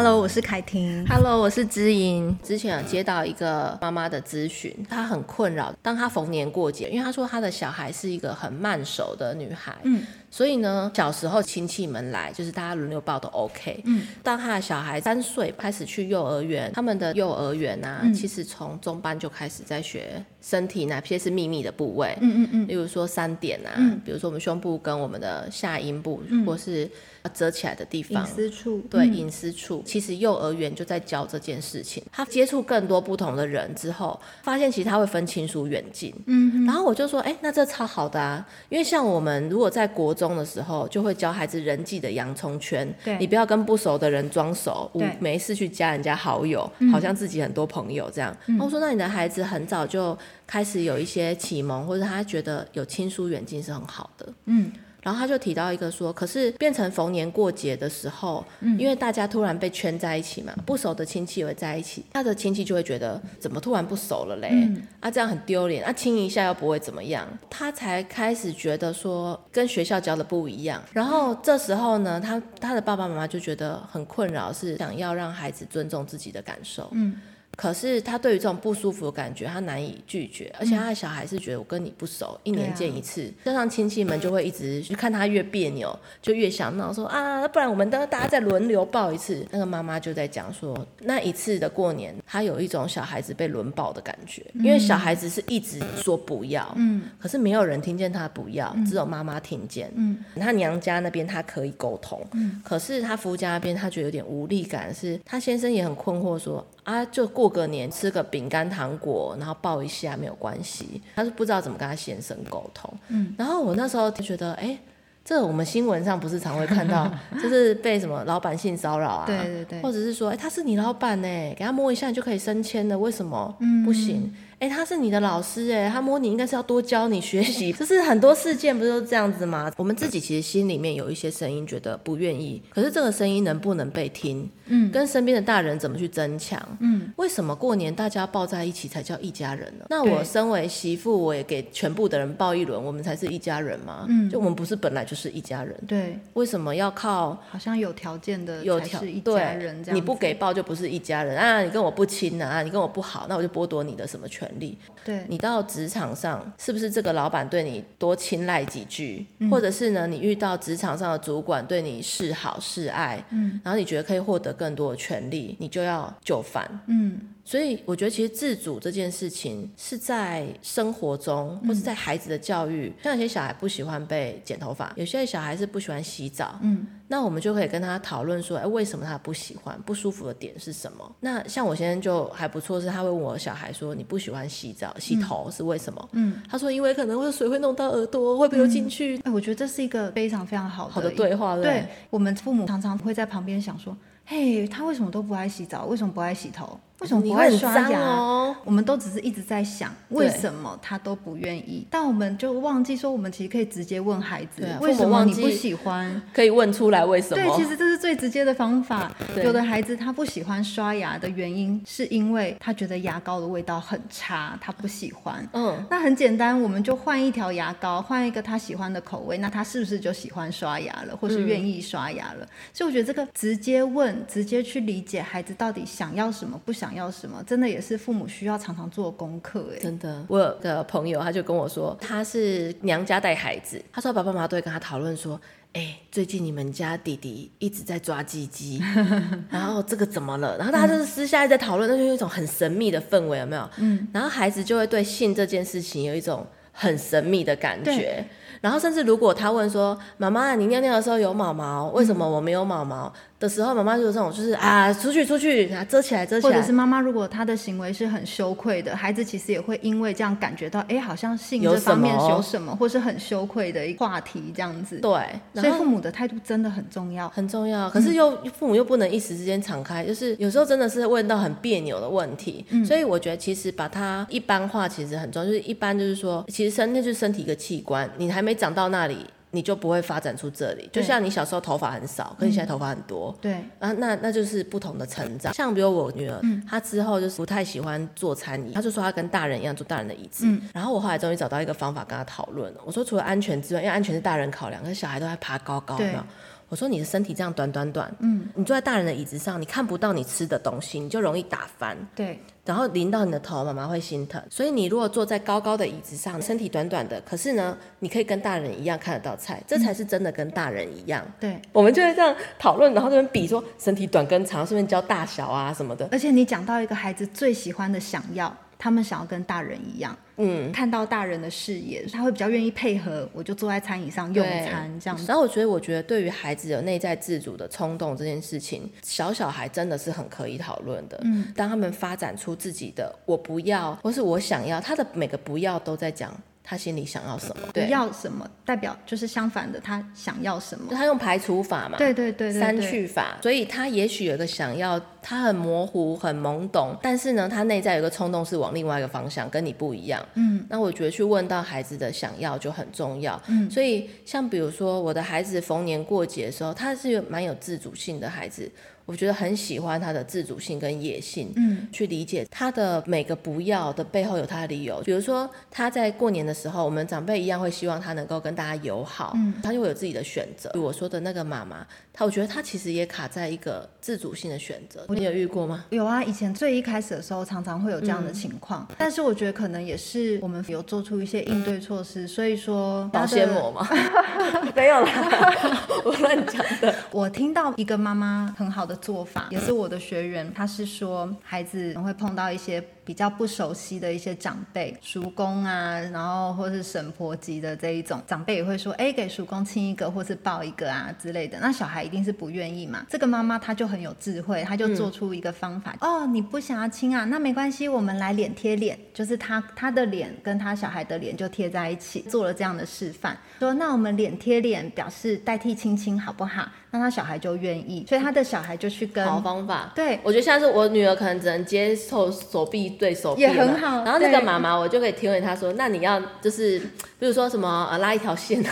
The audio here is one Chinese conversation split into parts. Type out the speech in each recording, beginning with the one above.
Hello，我是凯婷。Hello，我是知音。之前有接到一个妈妈的咨询，她很困扰。当她逢年过节，因为她说她的小孩是一个很慢熟的女孩，嗯，所以呢，小时候亲戚们来，就是大家轮流抱都 OK，嗯。当她的小孩三岁开始去幼儿园，他们的幼儿园啊，嗯、其实从中班就开始在学身体哪些是秘密的部位，嗯嗯嗯，例如说三点啊，嗯、比如说我们胸部跟我们的下阴部，嗯、或是。遮起来的地方，隐私处，对，隐私处。其实幼儿园就在教这件事情。他接触更多不同的人之后，发现其实他会分亲疏远近。嗯，然后我就说，哎，那这超好的啊，因为像我们如果在国中的时候，就会教孩子人际的洋葱圈。对，你不要跟不熟的人装熟，对，没事去加人家好友，好像自己很多朋友这样。然后我说，那你的孩子很早就开始有一些启蒙，或者他觉得有亲疏远近是很好的。嗯。然后他就提到一个说，可是变成逢年过节的时候，嗯，因为大家突然被圈在一起嘛，不熟的亲戚也会在一起，他的亲戚就会觉得怎么突然不熟了嘞？嗯、啊，这样很丢脸，啊，亲一下又不会怎么样，他才开始觉得说跟学校教的不一样。然后这时候呢，他他的爸爸妈妈就觉得很困扰，是想要让孩子尊重自己的感受，嗯。可是他对于这种不舒服的感觉，他难以拒绝，而且他的小孩是觉得我跟你不熟，一年见一次，加上亲戚们就会一直去看他越别扭，就越想闹，说啊，不然我们都大家再轮流抱一次。那个妈妈就在讲说，那一次的过年，他有一种小孩子被轮抱的感觉，因为小孩子是一直说不要，嗯，可是没有人听见他不要，只有妈妈听见，嗯，他娘家那边他可以沟通，嗯，可是他夫家那边他觉得有点无力感，是他先生也很困惑说。啊，就过个年吃个饼干糖果，然后抱一下没有关系。他是不知道怎么跟他先生沟通。嗯，然后我那时候就觉得，哎，这我们新闻上不是常会看到，就是被什么老板性骚扰啊？对对对，或者是说，哎，他是你老板呢，给他摸一下你就可以升迁了，为什么？嗯，不行。哎，他是你的老师哎，他摸你应该是要多教你学习，就是很多事件不是都这样子吗？我们自己其实心里面有一些声音，觉得不愿意，可是这个声音能不能被听？嗯，跟身边的大人怎么去争抢？嗯，为什么过年大家抱在一起才叫一家人呢？那我身为媳妇，我也给全部的人抱一轮，我们才是一家人吗？嗯，就我们不是本来就是一家人？对，为什么要靠好像有条件的有条一家人这样？你不给抱就不是一家人啊？你跟我不亲啊？你跟我不好，那我就剥夺你的什么权？力，对，你到职场上是不是这个老板对你多青睐几句，嗯、或者是呢，你遇到职场上的主管对你示好示爱，嗯，然后你觉得可以获得更多的权利，你就要就范，嗯。所以我觉得，其实自主这件事情是在生活中，或是在孩子的教育。像有些小孩不喜欢被剪头发，有些小孩是不喜欢洗澡。嗯，那我们就可以跟他讨论说，哎，为什么他不喜欢？不舒服的点是什么？那像我先生就还不错，是他会问我小孩说，你不喜欢洗澡、洗头是为什么？嗯，他说因为可能会水会弄到耳朵，会不会进去？哎，我觉得这是一个非常非常好的好的对话。对，对，我们父母常常会在旁边想说，嘿，他为什么都不爱洗澡？为什么不爱洗头？为什么不会刷牙？哦、我们都只是一直在想，为什么他都不愿意？但我们就忘记说，我们其实可以直接问孩子，啊、为什么你不喜欢？可以问出来为什么？对，其实这是最直接的方法。有的孩子他不喜欢刷牙的原因，是因为他觉得牙膏的味道很差，他不喜欢。嗯，那很简单，我们就换一条牙膏，换一个他喜欢的口味，那他是不是就喜欢刷牙了，或是愿意刷牙了？嗯、所以我觉得这个直接问，直接去理解孩子到底想要什么，不想。想要什么，真的也是父母需要常常做功课哎。真的，我有个朋友，他就跟我说，他是娘家带孩子，他说爸爸妈妈都会跟他讨论说，哎、欸，最近你们家弟弟一直在抓鸡鸡，然后这个怎么了？然后大家就是私下在讨论，那就有一种很神秘的氛围，有没有？嗯。然后孩子就会对性这件事情有一种很神秘的感觉。然后甚至如果他问说，妈妈，你尿尿的时候有毛毛，为什么我没有毛毛？嗯的时候，妈妈就是这种，就是啊，出去出去，啊，遮起来遮起来。或者是妈妈如果她的行为是很羞愧的，孩子其实也会因为这样感觉到，哎，好像性这方面有什么，或是很羞愧的一个话题这样子。对，所以父母的态度真的很重要，很重要。可是又、嗯、父母又不能一时之间敞开，就是有时候真的是问到很别扭的问题。嗯、所以我觉得其实把它一般化其实很重要，就是一般就是说，其实身那就是身体一个器官，你还没长到那里。你就不会发展出这里，就像你小时候头发很少，可是现在头发很多，对，啊，那那就是不同的成长。像比如我女儿，她之后就是不太喜欢坐餐椅，她就说她跟大人一样坐大人的椅子。然后我后来终于找到一个方法跟她讨论了，我说除了安全之外，因为安全是大人考量，可是小孩都在爬高高，有没有？我说你的身体这样短短短，嗯，你坐在大人的椅子上，你看不到你吃的东西，你就容易打翻。对。然后淋到你的头，妈妈会心疼。所以你如果坐在高高的椅子上，身体短短的，可是呢，你可以跟大人一样看得到菜，这才是真的跟大人一样。对，我们就会这样讨论，然后这边比说身体短跟长，顺便教大小啊什么的。而且你讲到一个孩子最喜欢的想要。他们想要跟大人一样，嗯，看到大人的视野，他会比较愿意配合。我就坐在餐椅上用餐这样子。然后我觉得，我觉得对于孩子有内在自主的冲动这件事情，小小孩真的是很可以讨论的。嗯，当他们发展出自己的我不要，或是我想要，他的每个不要都在讲。他心里想要什么？对，要什么代表就是相反的，他想要什么？他用排除法嘛，对对对，删去法，所以他也许有个想要，他很模糊、很懵懂，但是呢，他内在有个冲动是往另外一个方向，跟你不一样。嗯，那我觉得去问到孩子的想要就很重要。嗯，所以像比如说我的孩子逢年过节的时候，他是有蛮有自主性的孩子。我觉得很喜欢他的自主性跟野性，嗯，去理解他的每个不要的背后有他的理由。比如说他在过年的时候，我们长辈一样会希望他能够跟大家友好，嗯，他就会有自己的选择。我说的那个妈妈，她我觉得她其实也卡在一个自主性的选择。你有遇过吗？有啊，以前最一开始的时候，常常会有这样的情况。嗯，但是我觉得可能也是我们有做出一些应对措施，所以说保鲜膜吗？没有啦，我乱讲的。我听到一个妈妈很好的。做法也是我的学员，他是说孩子会碰到一些比较不熟悉的一些长辈，叔公啊，然后或是婶婆级的这一种长辈也会说，哎，给叔公亲一个或是抱一个啊之类的。那小孩一定是不愿意嘛。这个妈妈她就很有智慧，她就做出一个方法，嗯、哦，你不想要亲啊，那没关系，我们来脸贴脸，就是他他的脸跟他小孩的脸就贴在一起，做了这样的示范，说那我们脸贴脸表示代替亲亲好不好？那他小孩就愿意，所以他的小孩就去跟好方法。对，我觉得现在是我女儿可能只能接受手臂对手臂也很好。然后那个妈妈，我就可以提问她说：“那你要就是，比如说什么呃拉一条线啊？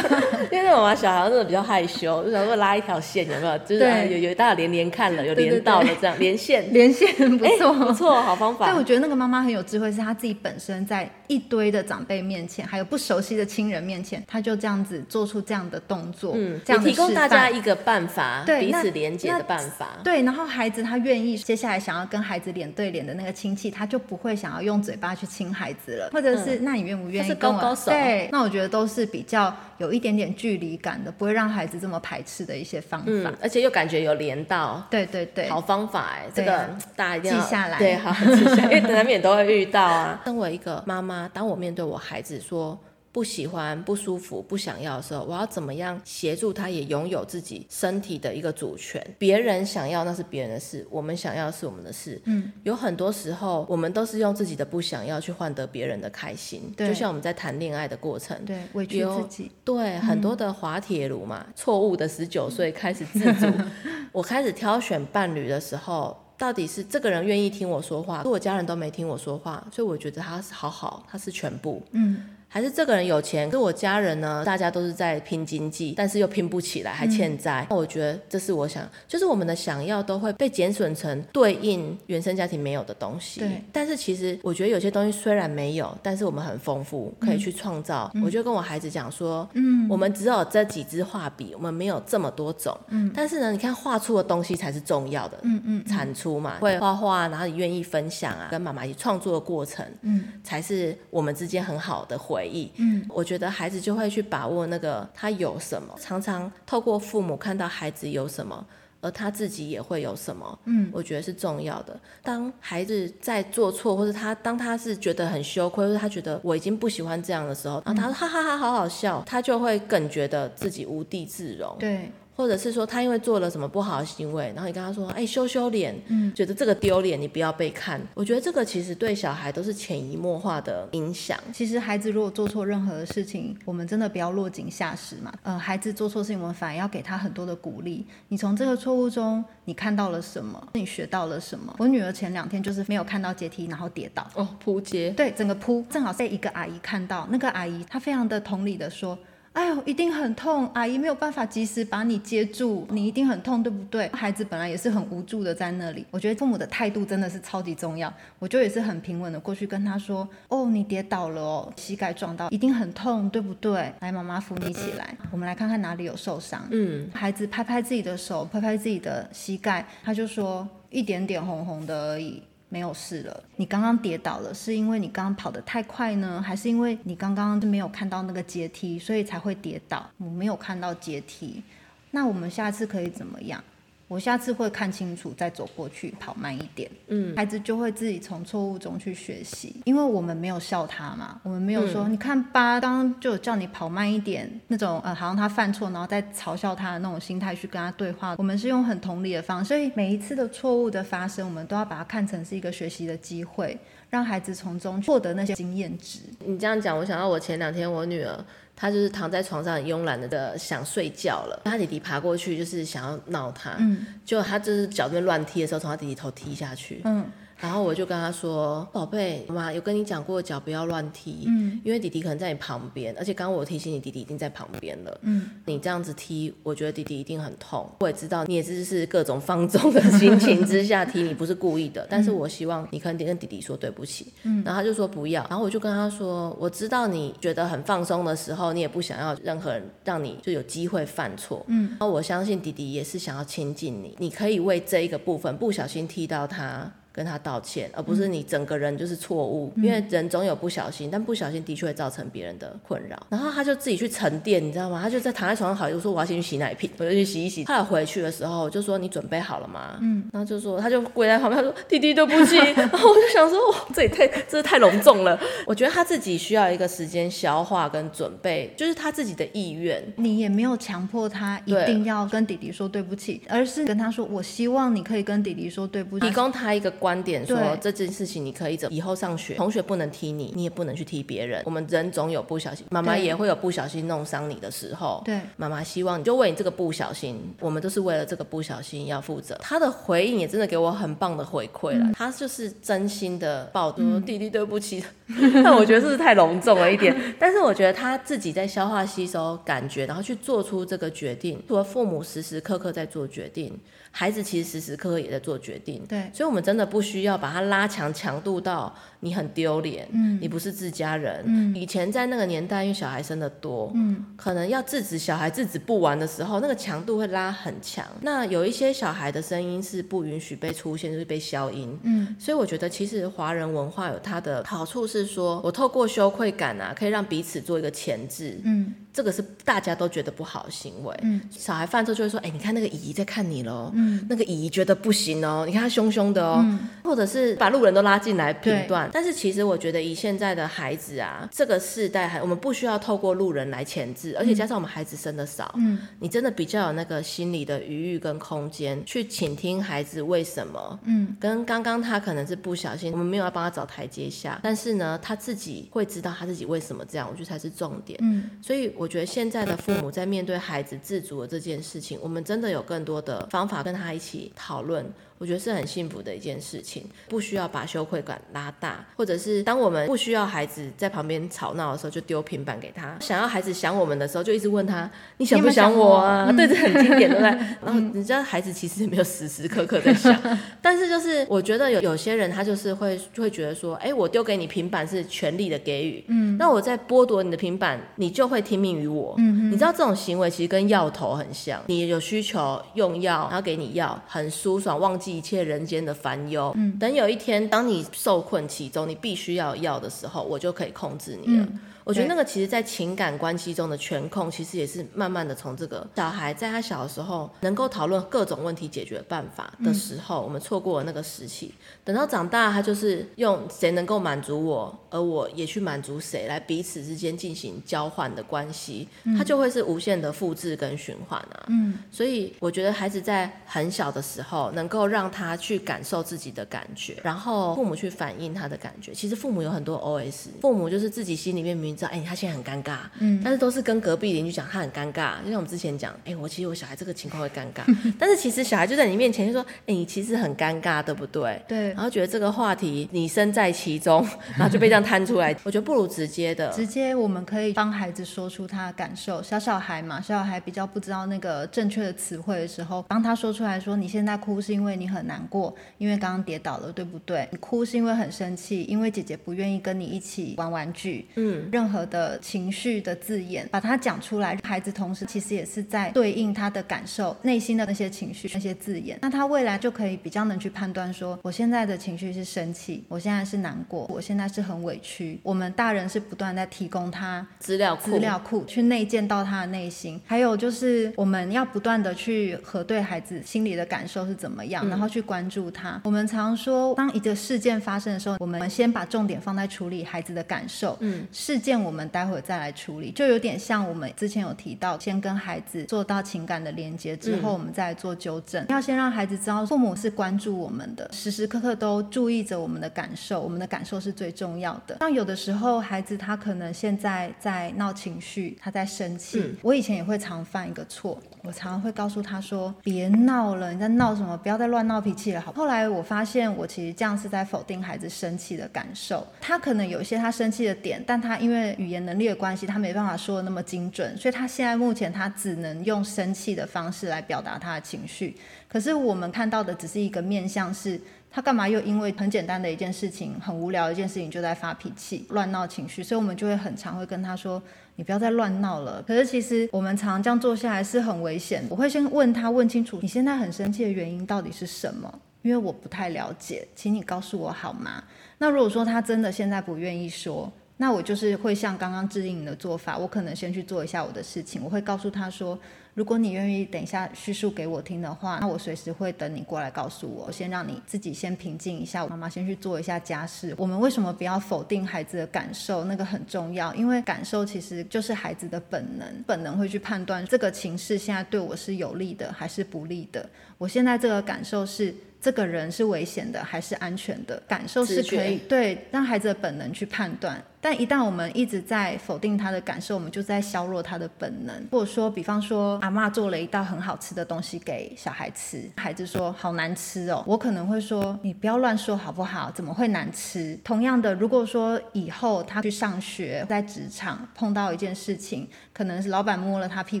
因为那妈妈小孩真的比较害羞，就想说拉一条线有没有？就是有有大家连连看了，有连到了这样连线连线不错 不错好方法。对，我觉得那个妈妈很有智慧，是她自己本身在一堆的长辈面前，还有不熟悉的亲人面前，他就这样子做出这样的动作，嗯，这样提供大家。一个办法，对，彼此连接的办法，对。然后孩子他愿意接下来想要跟孩子脸对脸的那个亲戚，他就不会想要用嘴巴去亲孩子了，或者是、嗯、那你愿不愿意跟我？高高手对，那我觉得都是比较有一点点距离感的，不会让孩子这么排斥的一些方法，嗯、而且又感觉有连到，对对对，好方法哎，这个大家一定要记下来，对，好记下来，因为难免都会遇到啊。身为一个妈妈，当我面对我孩子说。不喜欢、不舒服、不想要的时候，我要怎么样协助他，也拥有自己身体的一个主权？别人想要那是别人的事，我们想要是我们的事。嗯，有很多时候，我们都是用自己的不想要去换得别人的开心。对，就像我们在谈恋爱的过程，对，委屈自己。对，很多的滑铁卢嘛，错误的十九岁开始自主。我开始挑选伴侣的时候，到底是这个人愿意听我说话，我家人都没听我说话，所以我觉得他是好好，他是全部。嗯。还是这个人有钱，可是我家人呢？大家都是在拼经济，但是又拼不起来，还欠债。那、嗯、我觉得这是我想，就是我们的想要都会被减损成对应原生家庭没有的东西。对。但是其实我觉得有些东西虽然没有，但是我们很丰富，可以去创造。嗯、我就跟我孩子讲说，嗯，我们只有这几支画笔，我们没有这么多种。嗯。但是呢，你看画出的东西才是重要的。嗯嗯。产出嘛，会画画，然后你愿意分享啊，跟妈妈一起创作的过程，嗯，才是我们之间很好的回。嗯，我觉得孩子就会去把握那个他有什么，常常透过父母看到孩子有什么，而他自己也会有什么。嗯，我觉得是重要的。当孩子在做错，或者他当他是觉得很羞愧，或者他觉得我已经不喜欢这样的时候，然后他说哈哈哈，好好笑，他就会更觉得自己无地自容。对。或者是说他因为做了什么不好的行为，然后你跟他说，哎，羞羞脸，嗯，觉得这个丢脸，你不要被看。我觉得这个其实对小孩都是潜移默化的影响。其实孩子如果做错任何的事情，我们真的不要落井下石嘛。呃，孩子做错事情，我们反而要给他很多的鼓励。你从这个错误中，你看到了什么？你学到了什么？我女儿前两天就是没有看到阶梯，然后跌倒。哦，扑街。对，整个扑，正好被一个阿姨看到，那个阿姨她非常的同理的说。哎呦，一定很痛，阿姨没有办法及时把你接住，你一定很痛，对不对？孩子本来也是很无助的在那里，我觉得父母的态度真的是超级重要。我就也是很平稳的过去跟他说，哦，你跌倒了哦，膝盖撞到，一定很痛，对不对？来，妈妈扶你起来，我们来看看哪里有受伤。嗯，孩子拍拍自己的手，拍拍自己的膝盖，他就说一点点红红的而已。没有事了。你刚刚跌倒了，是因为你刚刚跑得太快呢，还是因为你刚刚没有看到那个阶梯，所以才会跌倒？我没有看到阶梯，那我们下次可以怎么样？我下次会看清楚再走过去，跑慢一点。嗯，孩子就会自己从错误中去学习，因为我们没有笑他嘛，我们没有说、嗯、你看吧，刚刚就有叫你跑慢一点那种，呃，好像他犯错，然后再嘲笑他的那种心态去跟他对话。我们是用很同理的方式，所以每一次的错误的发生，我们都要把它看成是一个学习的机会，让孩子从中获得那些经验值。你这样讲，我想到我前两天我女儿。他就是躺在床上很慵懒的想睡觉了，他弟弟爬过去就是想要闹他，嗯，就他就是脚边乱踢的时候，从他弟弟头踢下去，嗯。然后我就跟他说：“宝贝，妈妈有跟你讲过脚不要乱踢，嗯，因为弟弟可能在你旁边，而且刚刚我提醒你，弟弟已经在旁边了，嗯，你这样子踢，我觉得弟弟一定很痛。我也知道你也是是各种放纵的心情之下踢，你不是故意的，但是我希望你可以跟弟弟说对不起，嗯，然后他就说不要，然后我就跟他说，我知道你觉得很放松的时候，你也不想要任何人让你就有机会犯错，嗯，然后我相信弟弟也是想要亲近你，你可以为这一个部分不小心踢到他。”跟他道歉，而不是你整个人就是错误，嗯、因为人总有不小心，但不小心的确会造成别人的困扰。然后他就自己去沉淀，你知道吗？他就在躺在床上好，就说我要先去洗奶瓶，我就去洗一洗。他回去的时候就说你准备好了吗？嗯，然后就说他就跪在旁边，他说弟弟对不起。然后我就想说哇，这也太这是太隆重了。我觉得他自己需要一个时间消化跟准备，就是他自己的意愿。你也没有强迫他一定要跟弟弟说对不起，而是跟他说我希望你可以跟弟弟说对不起，提供他一个。观点说这件事情你可以走，以后上学同学不能踢你，你也不能去踢别人。我们人总有不小心，妈妈也会有不小心弄伤你的时候。对，妈妈希望你就为你这个不小心，我们都是为了这个不小心要负责。他的回应也真的给我很棒的回馈了，嗯、他就是真心的抱着说弟弟对不起。但我觉得是不是太隆重了一点，但是我觉得他自己在消化吸收感觉，然后去做出这个决定。除了父母时时刻刻在做决定，孩子其实时时刻刻也在做决定。对，所以我们真的。不需要把它拉强强度到你很丢脸，嗯，你不是自家人。嗯，以前在那个年代，因为小孩生的多，嗯，可能要制止小孩制止不完的时候，那个强度会拉很强。那有一些小孩的声音是不允许被出现，就是被消音。嗯，所以我觉得其实华人文化有它的好处，是说我透过羞愧感啊，可以让彼此做一个前置。嗯。这个是大家都觉得不好的行为。嗯，小孩犯错就会说：“哎，你看那个姨姨在看你喽。”嗯，那个姨姨觉得不行哦，你看她凶凶的哦。嗯，或者是把路人都拉进来评断。但是其实我觉得以现在的孩子啊，这个世代还我们不需要透过路人来前置，而且加上我们孩子生的少，嗯，你真的比较有那个心理的余裕跟空间去倾听孩子为什么。嗯，跟刚刚他可能是不小心，我们没有要帮他找台阶下，但是呢，他自己会知道他自己为什么这样，我觉得才是重点。嗯，所以。我觉得现在的父母在面对孩子自主的这件事情，我们真的有更多的方法跟他一起讨论。我觉得是很幸福的一件事情，不需要把羞愧感拉大，或者是当我们不需要孩子在旁边吵闹的时候，就丢平板给他；想要孩子想我们的时候，就一直问他：“你想不想我啊？”嗯、对，这很经典，对不对？然后你知道孩子其实没有时时刻刻在想，但是就是我觉得有有些人他就是会会觉得说：“哎，我丢给你平板是权力的给予，嗯，那我在剥夺你的平板，你就会听命于我。”嗯，你知道这种行为其实跟药头很像，你有需求用药，然后给你药，很舒爽，忘记。一切人间的烦忧，嗯，等有一天，当你受困其中，你必须要要的时候，我就可以控制你了。嗯我觉得那个其实，在情感关系中的权控，其实也是慢慢的从这个小孩在他小的时候，能够讨论各种问题解决办法的时候，我们错过了那个时期。等到长大，他就是用谁能够满足我，而我也去满足谁，来彼此之间进行交换的关系，他就会是无限的复制跟循环啊。嗯，所以我觉得孩子在很小的时候，能够让他去感受自己的感觉，然后父母去反映他的感觉。其实父母有很多 OS，父母就是自己心里面明。知道，哎、欸，他现在很尴尬，嗯，但是都是跟隔壁邻居讲他很尴尬，就像我们之前讲，哎、欸，我其实我小孩这个情况会尴尬，但是其实小孩就在你面前就说，哎、欸，你其实很尴尬，对不对？对，然后觉得这个话题你身在其中，然后就被这样摊出来，我觉得不如直接的，直接我们可以帮孩子说出他的感受，小小孩嘛，小小孩比较不知道那个正确的词汇的时候，帮他说出来说，你现在哭是因为你很难过，因为刚刚跌倒了，对不对？你哭是因为很生气，因为姐姐不愿意跟你一起玩玩具，嗯，任何的情绪的字眼，把它讲出来，孩子同时其实也是在对应他的感受，内心的那些情绪、那些字眼，那他未来就可以比较能去判断说，我现在的情绪是生气，我现在是难过，我现在是很委屈。我们大人是不断在提供他资料库，资料库去内建到他的内心，还有就是我们要不断的去核对孩子心里的感受是怎么样，嗯、然后去关注他。我们常说，当一个事件发生的时候，我们先把重点放在处理孩子的感受，嗯，事件我们待会再来处理，就有点像我们之前有提到，先跟孩子做到情感的连接之后，我们再来做纠正。嗯、要先让孩子知道，父母是关注我们的，时时刻刻都注意着我们的感受，我们的感受是最重要的。像有的时候，孩子他可能现在在闹情绪，他在生气，嗯、我以前也会常犯一个错，我常常会告诉他说：“别闹了，你在闹什么？不要再乱闹脾气了。”好。后来我发现，我其实这样是在否定孩子生气的感受。他可能有一些他生气的点，但他因为语言能力的关系，他没办法说的那么精准，所以他现在目前他只能用生气的方式来表达他的情绪。可是我们看到的只是一个面向是。他干嘛又因为很简单的一件事情，很无聊的一件事情就在发脾气、乱闹情绪？所以我们就会很常会跟他说：“你不要再乱闹了。”可是其实我们常常这样做下来是很危险。我会先问他，问清楚你现在很生气的原因到底是什么？因为我不太了解，请你告诉我好吗？那如果说他真的现在不愿意说，那我就是会像刚刚指引你的做法，我可能先去做一下我的事情，我会告诉他说。如果你愿意等一下叙述给我听的话，那我随时会等你过来告诉我。我先让你自己先平静一下，我妈妈先去做一下家事。我们为什么不要否定孩子的感受？那个很重要，因为感受其实就是孩子的本能，本能会去判断这个情势现在对我是有利的还是不利的。我现在这个感受是这个人是危险的还是安全的？感受是可以对让孩子的本能去判断。但一旦我们一直在否定他的感受，我们就在削弱他的本能。或者说，比方说，阿妈做了一道很好吃的东西给小孩吃，孩子说好难吃哦，我可能会说你不要乱说好不好？怎么会难吃？同样的，如果说以后他去上学，在职场碰到一件事情，可能是老板摸了他屁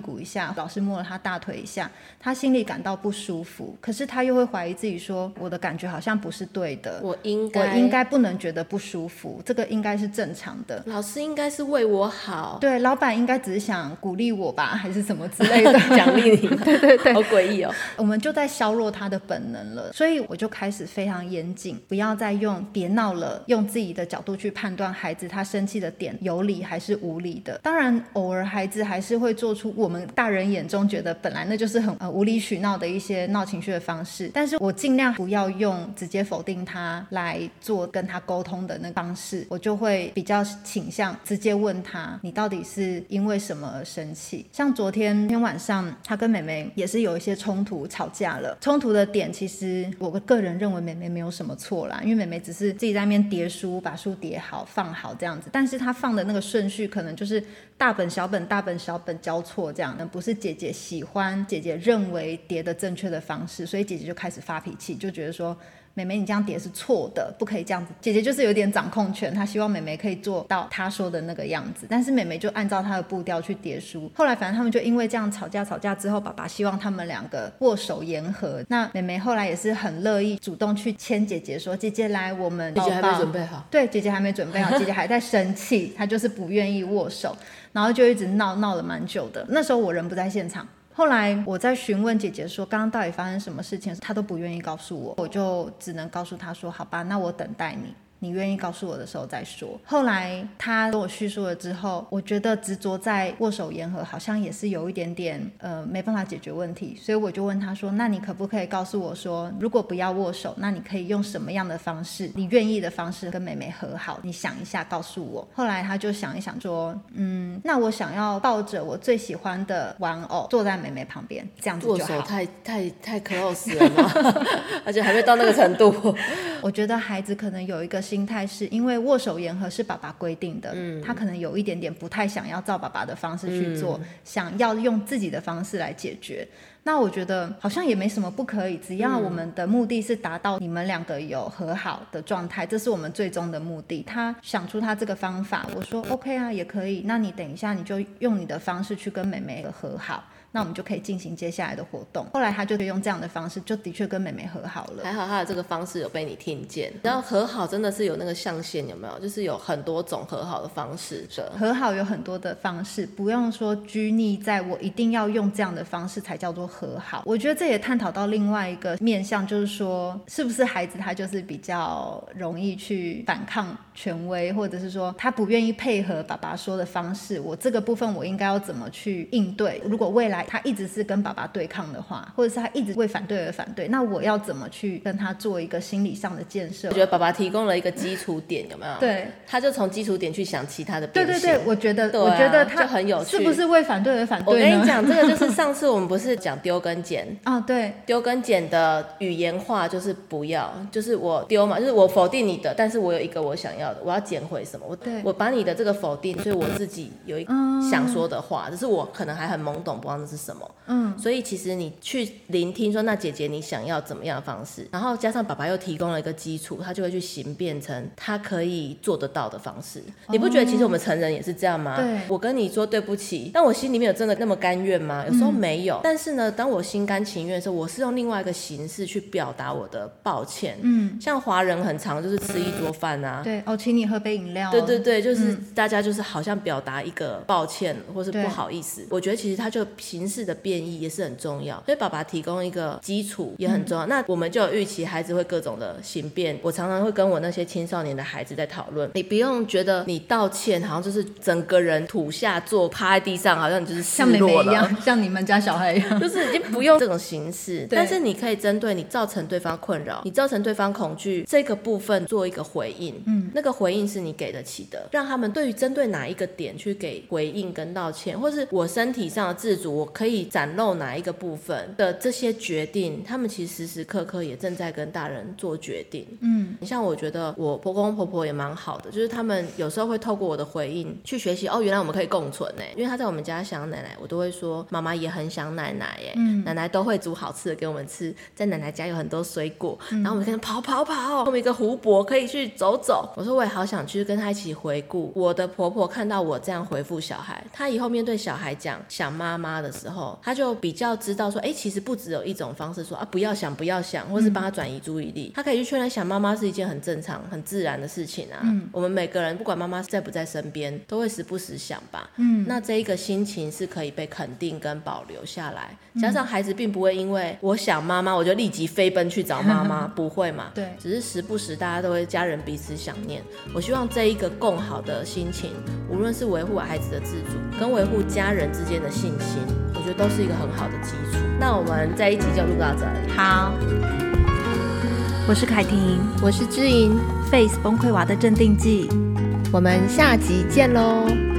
股一下，老师摸了他大腿一下，他心里感到不舒服，可是他又会怀疑自己说，我的感觉好像不是对的，我应该我应该不能觉得不舒服，这个应该是正常的。老师应该是为我好，对，老板应该只是想鼓励我吧，还是什么之类的 奖励你？对对对，好诡异哦。我们就在削弱他的本能了，所以我就开始非常严谨，不要再用别闹了，用自己的角度去判断孩子他生气的点有理还是无理的。当然，偶尔孩子还是会做出我们大人眼中觉得本来那就是很呃无理取闹的一些闹情绪的方式，但是我尽量不要用直接否定他来做跟他沟通的那个方式，我就会比较倾。向直接问他，你到底是因为什么而生气？像昨天天晚上，他跟妹妹也是有一些冲突，吵架了。冲突的点，其实我个人认为妹妹没有什么错啦，因为妹妹只是自己在那边叠书，把书叠好放好这样子。但是她放的那个顺序，可能就是大本小本大本小本交错这样，那不是姐姐喜欢姐姐认为叠的正确的方式，所以姐姐就开始发脾气，就觉得说。妹妹，你这样叠是错的，不可以这样子。姐姐就是有点掌控权，她希望妹妹可以做到她说的那个样子，但是妹妹就按照她的步调去叠书。后来反正他们就因为这样吵架，吵架之后，爸爸希望他们两个握手言和。那妹妹后来也是很乐意主动去牵姐姐，说：“姐姐来，我们抱抱。”姐姐还没准备好。对，姐姐还没准备好，姐姐还在生气，她就是不愿意握手，然后就一直闹闹了蛮久的。那时候我人不在现场。后来我在询问姐姐说，刚刚到底发生什么事情，她都不愿意告诉我，我就只能告诉她说，好吧，那我等待你。你愿意告诉我的时候再说。后来他跟我叙述了之后，我觉得执着在握手言和好像也是有一点点呃没办法解决问题，所以我就问他说：“那你可不可以告诉我说，如果不要握手，那你可以用什么样的方式，你愿意的方式跟妹妹和好？你想一下告诉我。”后来他就想一想说：“嗯，那我想要抱着我最喜欢的玩偶坐在妹妹旁边，这样子就好。”握手太太太 close 了吗？而且还没到那个程度。我觉得孩子可能有一个是。心态是因为握手言和是爸爸规定的，嗯，他可能有一点点不太想要照爸爸的方式去做，嗯、想要用自己的方式来解决。那我觉得好像也没什么不可以，只要我们的目的是达到你们两个有和好的状态，这是我们最终的目的。他想出他这个方法，我说 OK 啊，也可以。那你等一下，你就用你的方式去跟妹妹和好。那我们就可以进行接下来的活动。后来他就可以用这样的方式，就的确跟妹妹和好了。还好他的这个方式有被你听见。然后和好真的是有那个象限，有没有？就是有很多种和好的方式的。和好有很多的方式，不用说拘泥在我一定要用这样的方式才叫做和好。我觉得这也探讨到另外一个面向，就是说是不是孩子他就是比较容易去反抗权威，或者是说他不愿意配合爸爸说的方式。我这个部分我应该要怎么去应对？如果未来他一直是跟爸爸对抗的话，或者是他一直为反对而反对，那我要怎么去跟他做一个心理上的建设？我觉得爸爸提供了一个基础点，有没有？对，他就从基础点去想其他的。对对对，我觉得，啊、我觉得他就很有趣。是不是为反对而反对？我跟你讲，这个就是上次我们不是讲丢跟捡 啊？对，丢跟捡的语言化就是不要，就是我丢嘛，就是我否定你的，但是我有一个我想要的，我要捡回什么？我对我把你的这个否定，所以我自己有一个想说的话，只是我可能还很懵懂，不知道那是什么。嗯，所以其实你去聆听说，那姐姐你想要怎么样的方式，然后加上爸爸又提供了一个基础，他就会去形变成他可以做得到的方式。哦、你不觉得其实我们成人也是这样吗？对，我跟你说对不起，但我心里面有真的那么甘愿吗？有时候没有。嗯、但是呢，当我心甘情愿的时候，我是用另外一个形式去表达我的抱歉。嗯，像华人很常就是吃一桌饭啊，对，哦，请你喝杯饮料。对对对，就是大家就是好像表达一个抱歉或是不好意思。我觉得其实他就形式的变异也是很重要，所以爸爸提供一个基础也很重要。嗯、那我们就有预期孩子会各种的形变。我常常会跟我那些青少年的孩子在讨论，你不用觉得你道歉好像就是整个人土下坐趴在地上，好像你就是像妹妹一样，像你们家小孩一样，就是已经不用这种形式。但是你可以针对你造成对方困扰，你造成对方恐惧这个部分做一个回应。嗯，那个回应是你给得起的，让他们对于针对哪一个点去给回应跟道歉，或是我身体上的自主，我可以展露哪一个部分的这些决定，他们其实时时刻刻也正在跟大人做决定。嗯，你像我觉得我婆公婆婆也蛮好的，就是他们有时候会透过我的回应去学习。哦，原来我们可以共存呢。因为他在我们家想奶奶，我都会说妈妈也很想奶奶耶。嗯，奶奶都会煮好吃的给我们吃，在奶奶家有很多水果，嗯、然后我们跟跑跑跑，后面一个湖泊可以去走走。我说我也好想去跟他一起回顾。我的婆婆看到我这样回复小孩，她以后面对小孩讲想妈妈的时候，他就比较知道说，哎，其实不只有一种方式说啊，不要想，不要想，或是帮他转移注意力。他可以去劝他想妈妈是一件很正常、很自然的事情啊。嗯，我们每个人不管妈妈在不在身边，都会时不时想吧。嗯，那这一个心情是可以被肯定跟保留下来。加上孩子并不会因为我想妈妈，我就立即飞奔去找妈妈，不会嘛？对，只是时不时大家都会家人彼此想念。我希望这一个共好的心情，无论是维护孩子的自主，跟维护家人之间的信心，我觉得都是一个很好的基础。那我们这一集就录到这里。好，我是凯婷，我是知音，Face 崩溃娃的镇定剂，我们下集见喽。